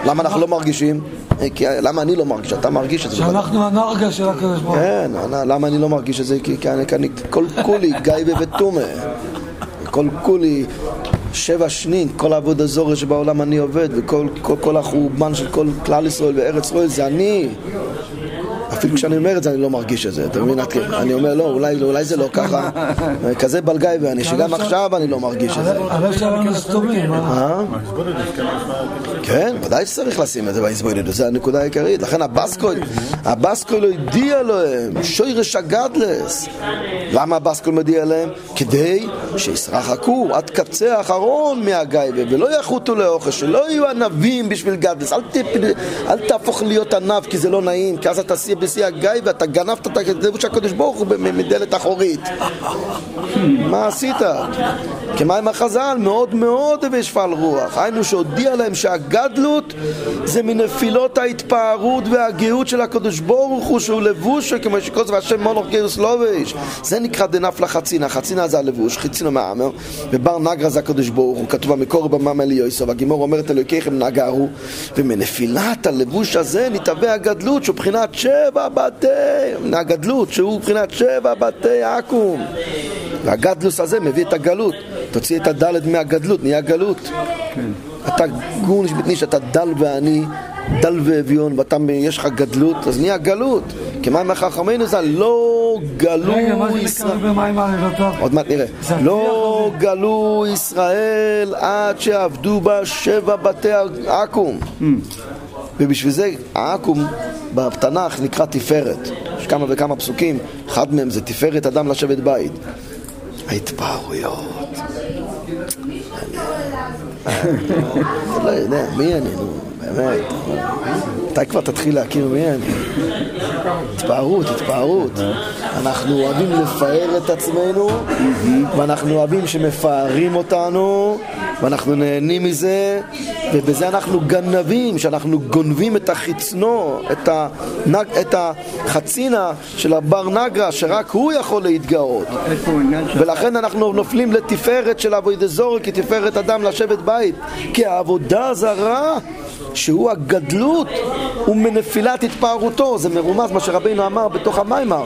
למה אנחנו לא מרגישים? אה, כי- למה אני לא מרגיש? אתה מרגיש את זה. שאנחנו הנרגה של הקדוש ברוך הוא. כן, למה אני לא מרגיש את זה? כי כי אני, כל כולי גייבה ותומה. כל כולי שבע שנין, כל העבודה זורש שבעולם אני עובד, וכל כל, כל החורבן של כל כלל ישראל וארץ ישראל זה אני. אפילו כשאני אומר את זה אני לא מרגיש את זה, אתה מבין? אני אומר לא, אולי, זה לא ככה, כזה בלגאי ואני, שגם עכשיו אני לא מרגיש את זה. הלב שלנו סתומים. אה? אה? כן, ודאי שצריך לשים את זה בהזבוידות, זו הנקודה העיקרית. לכן הבסקול, הבסקול הודיע להם, שוירש הגדלס. למה הבסקול מודיע להם? כדי שישרחקו עד קצה האחרון מהגייבה, ולא יחוטו לאוכל, שלא יהיו ענבים בשביל גדלס. אל, תהפוך להיות ענב, כי זה לא נעים, כי אז אתה שיא בשיא הגייבה, אתה גנבת את הלבוש הקדוש ברוך הוא מדלת אחורית. מה עשית? כמים החז"ל, מאוד מאוד הווי שפל רוח. היינו שהודיע להם שהגדלות זה מנפילות ההתפארות והגאות של הקדוש ברוך הוא, שהוא לבוש כמו שכל זה והשם מולוך גירוס לובש. זה נקרא דנפלה חצינה, חצינה זה הלבוש, חיצינו מהעמר, ובר נגרה זה הקדוש ברוך הוא, כתוב במקור במאמר אליוסו, והגימור אומרת אלוהיכם נגרו, ומנפילת הלבוש הזה נתהווה הגדלות, שהוא בחינת שבע בתי, הגדלות, שהוא בחינת שבע בתי עכו"ם. והגדלוס הזה מביא את הגלות. תוציא את הדלת מהגדלות, נהיה גלות. אתה גורניש בתניש, אתה דל ועני, דל ואביון, ואתה, יש לך גדלות, אז נהיה גלות. כמים החכמינו זה לא גלו מה ישראל. עוד מעט נראה. לא גלו ישראל עד שעבדו בה שבע בתי עכו"ם. ובשביל זה העכו"ם בתנ"ך נקרא תפארת. יש כמה וכמה פסוקים, אחד מהם זה תפארת אדם לשבת בית. ההתפארויות. אני לא יודע, מי אני, באמת. מתי כבר תתחיל להכיר מי אני? התפארות, התפארות. אנחנו אוהבים לפאר את עצמנו, ואנחנו אוהבים שמפארים אותנו, ואנחנו נהנים מזה, ובזה אנחנו גנבים, שאנחנו גונבים את החצנו, את, הנג, את החצינה של הבר נגרה, שרק הוא יכול להתגאות. ולכן אנחנו נופלים לתפארת של אבוי דזורי, כי תפארת אדם לשבת בית. כי העבודה הזרה שהוא הגדלות ומנפילת התפארותו. זה מרומז מה שרבינו אמר בתוך המיימר.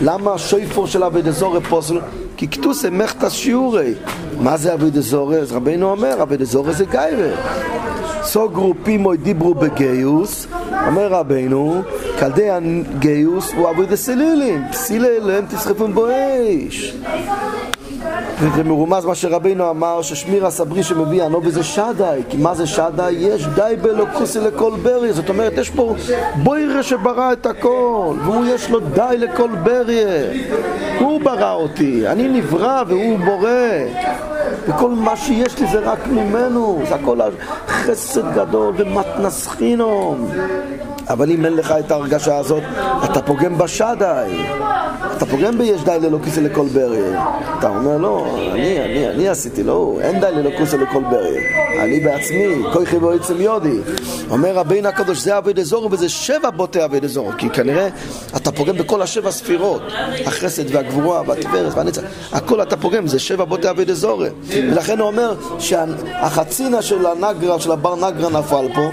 למה שויפור של אבי דזורי פוסל? כי כתוס אמחתא שיעורי. מה זה אבי דזורי? אז רבינו אומר, אבי דזורי זה גיירה. סוגרו פימוי דיברו בגיוס, אומר רבינו, כלדי הגיוס הוא אבי דסלילים, פסילי אליהם תסחפון בו אש. וזה מרומז מה שרבינו אמר, ששמיר הסברי שמביא ענו בזה שדי, כי מה זה שדי? יש די באלוקוסי לכל ברי, זאת אומרת, יש פה בוירה שברא את הכל, והוא יש לו די לכל בריה. הוא ברא אותי, אני נברא והוא בורא. וכל מה שיש לי זה רק ממנו, זה הכל חסד גדול ומתנס חינום. אבל אם אין לך את ההרגשה הזאת, אתה פוגם בשדי. אתה פוגם ביש די כיסא לכל ברי. אתה אומר, לא, אני, אני, אני עשיתי, לא, אין די כיסא לכל ברי. אני בעצמי, כוי בו עצם יודי. אומר רבינו הקדוש, זה אבי דזורו וזה שבע בוטי אבי דזורו. כי כנראה אתה פוגם בכל השבע ספירות. החסד והגבורה והתפארת והנצח. הכל אתה פוגם, זה שבע בוטי אבי דזורו. ולכן הוא אומר שהחצינה של הנגרה, של הבר נגרה נפל פה.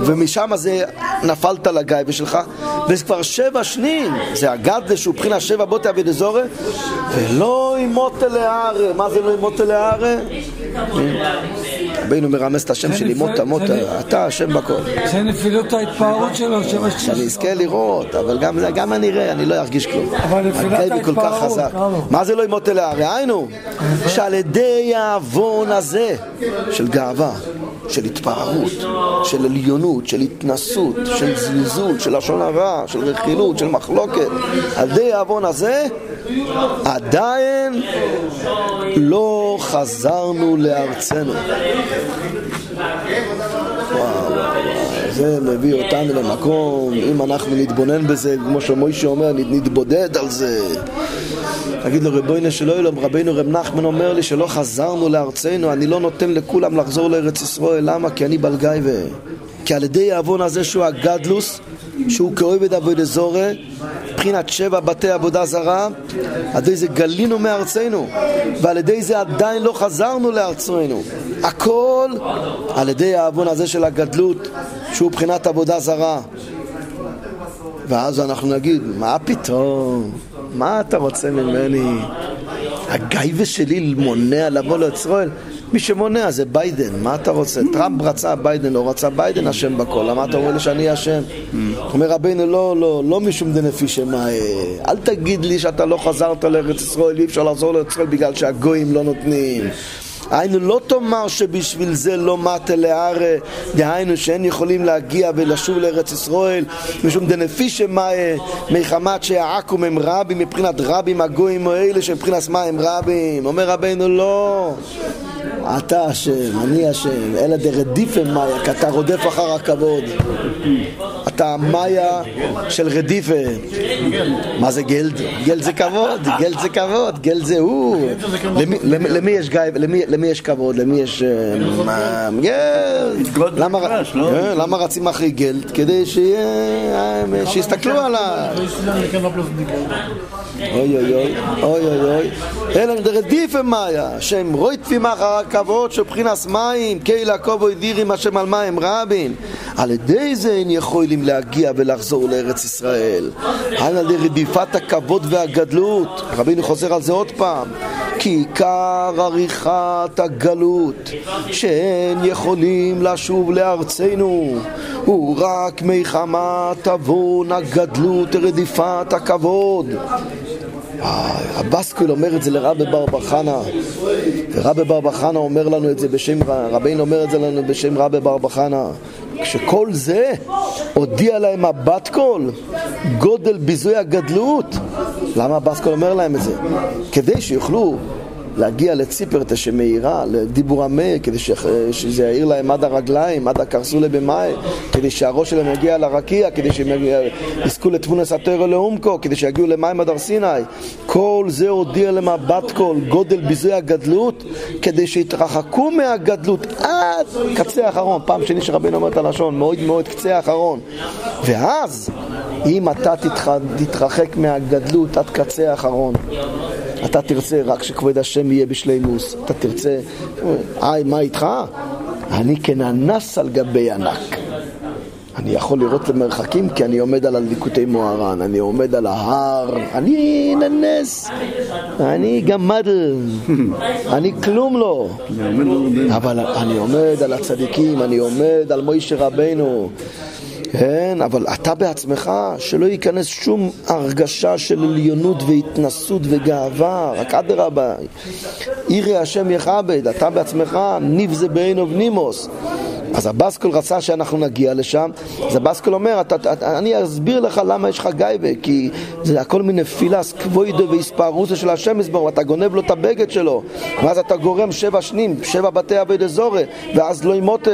ומשם זה נפלת לגייבה שלך, וזה כבר שבע שנים, זה הגדלה שהוא מבחינה שבע בוטי אבי דזורי, ולא ימות אלה מה זה לא ימות אלה רבינו מרמז את השם שלי, מוטה, מוטה, אתה השם בכל. זה נפילות ההתפארות שלו, שבע שנים. שאני אזכה לראות, אבל גם אני אראה, אני לא ארגיש כלום. אבל נפילת ההתפארות, מה זה לא ימות אלה היינו, שעל ידי העוון הזה של גאווה, של התפארות, של עליונות, של התנסות, של זלזול, של לשון הרע, של רכילות, של מחלוקת, על ידי העוון הזה עדיין לא חזרנו לארצנו. זה מביא אותנו למקום, אם אנחנו נתבונן בזה, כמו שמוישה אומר, נתבודד על זה. תגיד לו, רבוינו שלא לו, רבינו רב נחמן אומר לי שלא חזרנו לארצנו, אני לא נותן לכולם לחזור לארץ ישראל, למה? כי אני בלגייבה. כי על ידי העוון הזה שהוא הגדלוס, שהוא כאוהב את עבודי זורה, מבחינת שבע בתי עבודה זרה, על ידי זה גלינו מארצנו, ועל ידי זה עדיין לא חזרנו לארצנו. הכל על ידי העוון הזה של הגדלות, שהוא מבחינת עבודה זרה. ואז אנחנו נגיד, מה פתאום? מה אתה רוצה ממני? הגאווה שלי מונע לבוא לישראל? מי שמונע זה ביידן, מה אתה רוצה? טראמפ רצה, ביידן לא רצה, ביידן אשם בכל, למה אתה אומר לי שאני אשם? אומר רבינו, לא, לא, לא משום דנפישי מיא, אל תגיד לי שאתה לא חזרת לארץ ישראל, אי אפשר לחזור לארץ ישראל בגלל שהגויים לא נותנים. היינו לא תאמר שבשביל זה לא מטא לארעא, דהיינו שאין יכולים להגיע ולשוב לארץ ישראל, משום דנפישי מאי, מחמת שהעכו"ם הם רבים, מבחינת רבים הגויים או אלה שמבחינת מה הם רבים. אומר רבינו לא. אתה אשם, אני אשם, אלא דרדיפה מאיה, כי אתה רודף אחר הכבוד. אתה מאיה של רדיפה. מה זה גלד? גלד זה כבוד, גלד זה כבוד, גלד זה הוא. למי יש גייב, למי יש כבוד, למי יש... אה, גלד. אה, למה רצים אחרי גלד? כדי אה, שיסתכלו עליו. אוי אוי אוי, אוי אוי אוי, אלא דרדיפה מאיה, שהם רויטפים אחר הכבוד שבחינס מים, קהילה כובוי דירים השם על מים רבים. על ידי זה הם יכולים להגיע ולחזור לארץ ישראל. על ידי רדיפת הכבוד והגדלות. רבינו חוזר על זה עוד פעם. כי עיקר עריכת הגלות שאין יכולים לשוב לארצנו הוא רק מחמת עוון הגדלות ורדיפת הכבוד הבסקול אומר את זה לרבי בר חנה ורבי בר חנה אומר לנו את זה בשם, רבינו אומר את זה לנו בשם רבי בר חנה כשכל זה הודיע להם הבת קול גודל ביזוי הגדלות למה הבסקול אומר להם את זה? כדי שיוכלו להגיע לציפרתא שמאירה, לדיבור המאיר, כדי ש... שזה יאיר להם עד הרגליים, עד הקרסולה במאי, כדי שהראש שלהם יגיע לרקיע, כדי שהם יזכו לתבונס התרא לעומקו, כדי שיגיעו למים עד הר סיני. כל זה הודיע למבט כל גודל ביזוי הגדלות, כדי שיתרחקו מהגדלות עד קצה האחרון. פעם שני שרבינו אומר את הלשון, מאוד מאוד קצה האחרון. ואז, אם אתה תתרחק מהגדלות עד קצה האחרון, אתה תרצה רק שכבוד השם יהיה בשלימוס, אתה תרצה, היי, מה איתך? אני כננס על גבי ענק. אני יכול לראות למרחקים כי אני עומד על הליקוטי מוהר"ן, אני עומד על ההר, אני ננס, אני גמדל, אני כלום לא. אבל אני עומד על הצדיקים, אני עומד על מוישה רבנו. כן, אבל אתה בעצמך, שלא ייכנס שום הרגשה של עליונות והתנסות וגאווה, רק אדרבה, ירא השם יכבד, אתה בעצמך, ניב זה בעין נימוס. אז הבסקול רצה שאנחנו נגיע לשם, אז הבסקול אומר, אתה, אתה, אני אסביר לך למה יש לך גייבה, כי זה הכל מיני פילס כבוידו והספרוסו של השם יסבור, אתה גונב לו את הבגד שלו, ואז אתה גורם שבע שנים, שבע בתי אבי דזורי, ואז לא ימותה,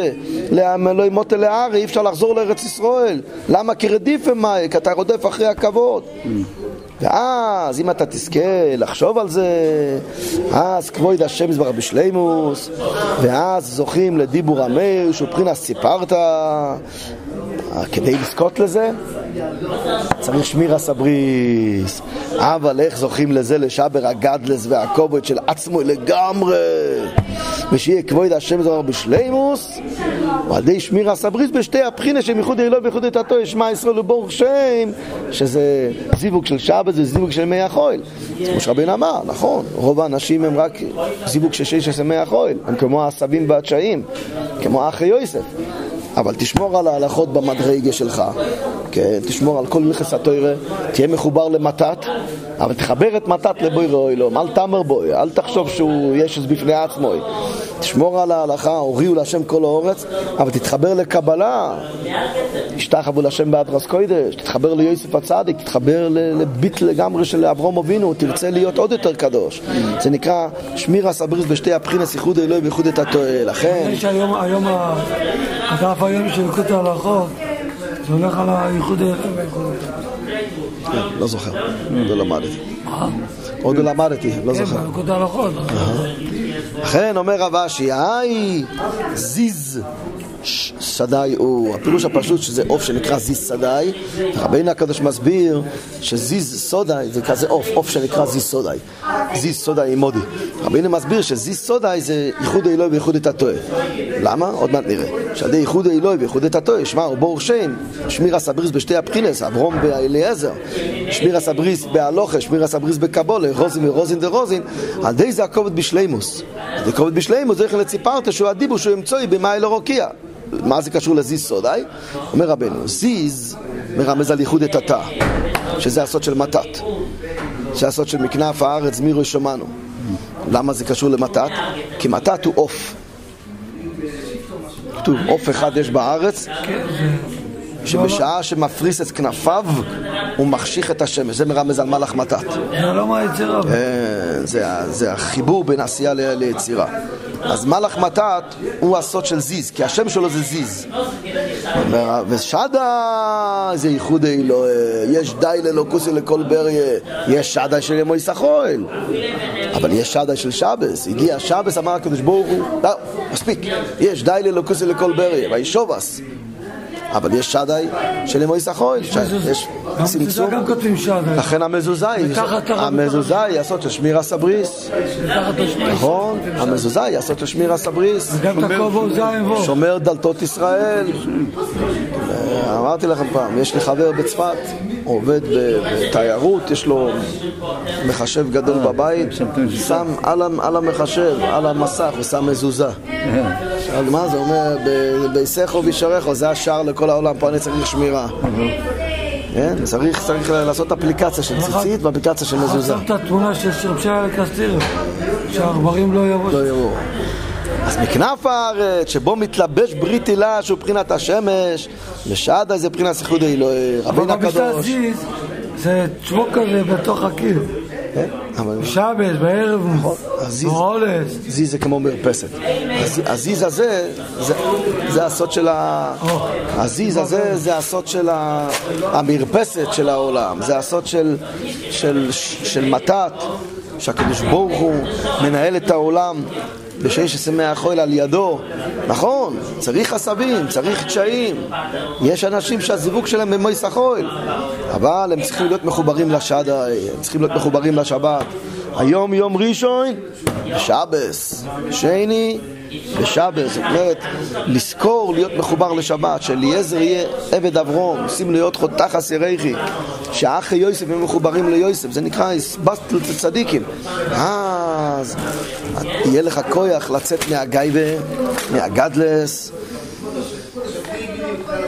לא לארי, אי אפשר לחזור לארץ ישראל. למה? כי רדיפה מאי, כי אתה רודף אחרי הכבוד. ואז אם אתה תזכה לחשוב על זה, אז כבוד השם יזברך בשלימוס, ואז זוכים לדיבור שהוא מבחינת סיפרת, כדי לזכות לזה, צריך שמירה סבריס. אבל איך זוכים לזה לשבר הגדלס והכובד של עצמו לגמרי? ושיהיה כבוד השם זוהר בשלימוס, ועל ידי שמירה סבריס בשתי הבחינה של ייחוד אלוהי וייחוד את התוי, שמע ישראל וברוך שם, שזה זיווג של שבת וזיווג של מי החול. כמו שרבין אמר, נכון, רוב האנשים הם רק זיווג של שש עשרה מי החול, הם כמו העשבים והתשעים, כמו אחי יוסף. אבל תשמור על ההלכות במדרגה שלך, כן? תשמור על כל נכס התוירה, תהיה מחובר למתת, אבל תחבר את מתת לבוי ראוי לו, אל תאמר בוי, אל תחשוב שהוא ישוס בפני עצמו. תשמור על ההלכה, הוריעו להשם כל האורץ, אבל תתחבר לקבלה. השתחוו להשם באדרס קוידש, תתחבר ליוסף הצדיק, תתחבר לביט לגמרי של אברום אבינו, תרצה להיות עוד יותר קדוש. זה נקרא שמירה סבריס בשתי הבחינס, ייחוד אלוהי וייחוד את התואל. לכן... היום הדף היום של יקוד ההלכות, זה הולך על הייחוד האלוהי והייחוד כן, לא זוכר, עוד לא למדתי. עוד לא למדתי, לא זוכר. כן, ביקוד ההלכות. לכן אומר רב אשי, היי זיז סדאי הוא, הפירוש הפשוט שזה עוף שנקרא זיז סדאי, רבינו הקדוש מסביר שזיז סודאי זה כזה עוף, עוף שנקרא זיז סודאי, זיז סודאי מודי. רבינו מסביר שזיז סודאי זה ייחוד האלוהי וייחוד את הטועה. למה? עוד מעט נראה. שעדי ייחוד האלוהי וייחוד את הטועה, שמע, הוא בור שם, שמיר הסבריס בשתי הבחינס, אברום באליעזר, שמיר הסבריס בהלוכה, שמיר הסבריס בקבולה, רוזין ורוזין דרוזין, על די זה הכובד בשלימוס. על די כובד בשלימוס, זה איך לציפרת שהוא הדיבור שהוא אמצוי במאי לא. מה זה קשור לזיז סודאי? אומר רבנו, זיז מרמז על ייחוד את התא, שזה הסוד של מתת. זה הסוד של מכנף הארץ מירו שמענו. למה זה קשור למתת? כי מתת הוא עוף. כתוב, עוף אחד יש בארץ, שבשעה שמפריס את כנפיו הוא מחשיך את השמש, זה מרמז על מלאך מתת. זה לא מהיצירה. זה החיבור בין עשייה ליצירה. אז מלאך מתת הוא הסוד של זיז, כי השם שלו זה זיז. ושדה זה ייחוד אלוהי, יש די ללוקוסי לכל בריה, יש שדה של ימוי סחויל, אבל יש שדה של שבס, הגיע שבס, אמר הקדוש ברוך הוא, לא, מספיק, יש די ללוקוסי לכל בריה, וישובס. אבל יש שדי של אמוי סחוי, יש צמצום. גם כותבים שדי. לכן המזוזה היא, המזוזה היא לעשות לשמיר הסבריס. נכון, המזוזה היא לעשות לשמיר הסבריס. שומר דלתות ישראל. אמרתי לכם פעם, יש לי חבר בצפת, עובד בתיירות, יש לו מחשב גדול בבית, שם על המחשב, על המסך, הוא שם מזוזה. מה זה אומר, ביסכו וישרךו, זה השער לכל העולם, פה אני צריך שמירה. כן? צריך, צריך לעשות אפליקציה של ציצית ואפליקציה של מזוזה. שם את התמונה של שרפשיה לקסטירה, שהעכברים לא יבואו. לא יבואו. אז מכנף הארץ, שבו מתלבש ברית הילה שהוא מבחינת השמש, לשעדה זה מבחינת סיחוד האלוהי, רבינו הקדוש. זה צ'בוק כזה בתוך הקיר. בשבת, בערב, הזיז- בעולס. זיז זה כמו מרפסת. הז- הזיז הזה, זה- הסוד של ה... הזיז הזה זה הסוד של המרפסת של העולם, זה הסוד של מתת, שהקדוש ברוך הוא מנהל את העולם בשש עשרה החול על ידו. נכון, צריך עשבים, צריך קשיים. יש אנשים שהזיווג שלהם במויס החול, אבל הם צריכים להיות מחוברים לשדה, הם צריכים להיות מחוברים לשבת. היום יום ראשון, שבס, שני ושבס, זאת אומרת, לזכור להיות מחובר לשבת, שאליעזר יהיה עבד אברום, שים להיות חותך ירחי, שאחי יוסף יהיו מחוברים ליוסף, זה נקרא הסבסטל צדיקים. אז יהיה לך כוח לצאת מהגייבה, מהגדלס,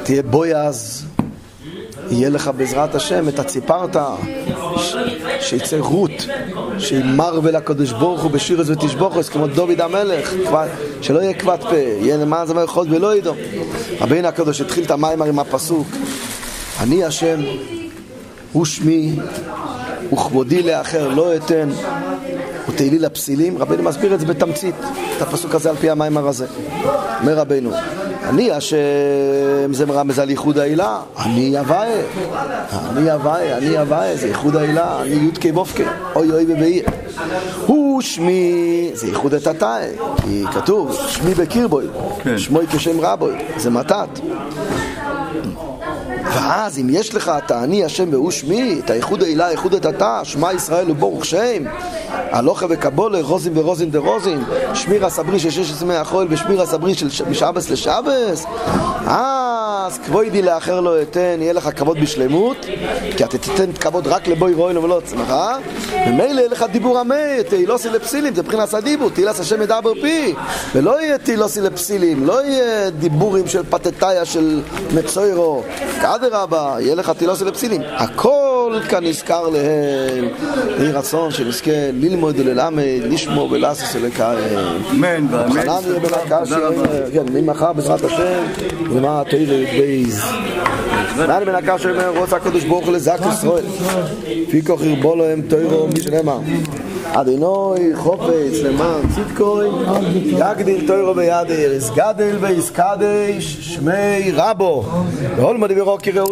תהיה בויז, יהיה לך בעזרת השם את הציפרת, שיצא רות, שימר ולקדוש ברוך הוא בשירס ותשבוכס, כמו דוד המלך, שלא יהיה כבד פה, יהיה למען זמר חוד ולא ידעו. רבינו הקדוש התחיל את המים עם הפסוק, אני השם, הוא שמי, וכבודי לאחר לא אתן, ותהילי לפסילים. רבינו מסביר את זה בתמצית, את הפסוק הזה על פי המיימר הזה. אומר רבינו, אני השם, זה מרמז על ייחוד העילה, אני הוויה, אני הוויה, אני הוויה, זה ייחוד העילה, אני יודקי בופקי, אוי אוי ובאי. הוא שמי, זה ייחוד את התאי, כי כתוב, שמי בקרבוי, כן. שמוי כשם רבוי, זה מתת. ואז אם יש לך את האני השם והוא שמי, את הייחוד העילה, הייחוד את אתה, שמע ישראל וברוך שם, הלוכה וקבולה, רוזין ורוזין דרוזין, שמיר הסברי של שש עשרה החול ושמיר הסברי של ש- משבס לשבס, אז כבודי לאחר לא אתן, יהיה לך כבוד בשלמות, כי אתה תיתן כבוד רק לבוי רואים ולא עצמך, ומילא יהיה לך דיבור המת, תהילוסי לפסילים, זה מבחינת הדיבור, תהילס השם ידבר פי, ולא יהיה תהילוסי לפסילים, לא יהיה דיבורים של פתטאיה של מצוירו, אדרבה, יהיה לך תהילוסי לפסילים, הכל כאן נזכר להם, יהי רצון שנזכה ללמוד וללמד, לשמור ולעשות ולקיים. אמן ואמן. חנן יהיה בן הקשי. כן, ממחר בעזרת השם, למען התוירה בייז. חנן בן הקשי אומר, רוצה הקדוש ברוך הוא לזק ישראל. פי כוח ירבו להם תוירו, מי שנאמר. אדינוי חופץ למען צדקוי, יגדיל תוירו בידיר, יסגדל ויסקדש, שמי רבו. ועול מדיברו קראו